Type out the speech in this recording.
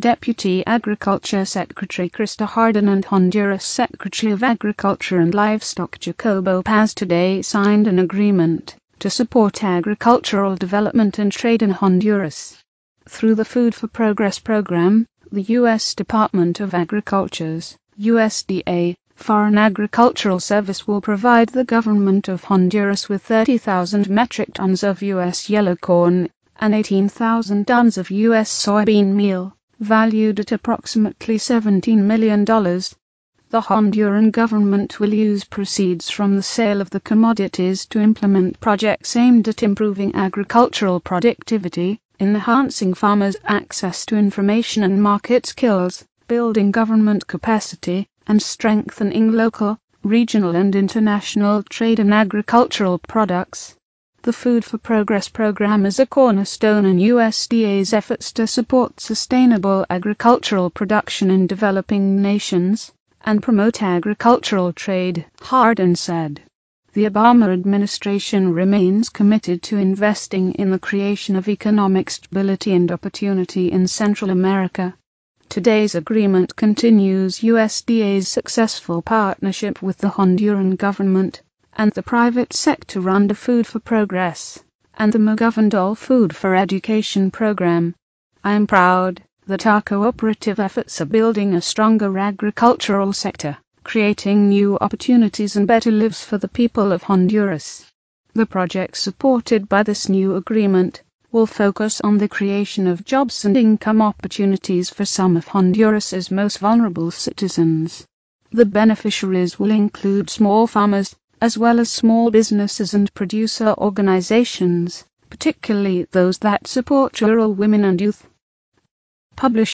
Deputy Agriculture Secretary Krista Harden and Honduras Secretary of Agriculture and Livestock Jacobo Paz today signed an agreement to support agricultural development and trade in Honduras. Through the Food for Progress program, the U.S. Department of Agriculture's USDA Foreign Agricultural Service will provide the government of Honduras with 30,000 metric tons of U.S. yellow corn and 18,000 tons of U.S. soybean meal valued at approximately $17 million. The Honduran government will use proceeds from the sale of the commodities to implement projects aimed at improving agricultural productivity, enhancing farmers' access to information and market skills, building government capacity, and strengthening local, regional and international trade in agricultural products. The Food for Progress program is a cornerstone in USDA's efforts to support sustainable agricultural production in developing nations and promote agricultural trade, Harden said. The Obama administration remains committed to investing in the creation of economic stability and opportunity in Central America. Today's agreement continues USDA's successful partnership with the Honduran government and the private sector under Food for Progress and the McGovern Food for Education program. I am proud that our cooperative efforts are building a stronger agricultural sector, creating new opportunities and better lives for the people of Honduras. The project supported by this new agreement will focus on the creation of jobs and income opportunities for some of Honduras's most vulnerable citizens. The beneficiaries will include small farmers, as well as small businesses and producer organizations, particularly those that support rural women and youth. Published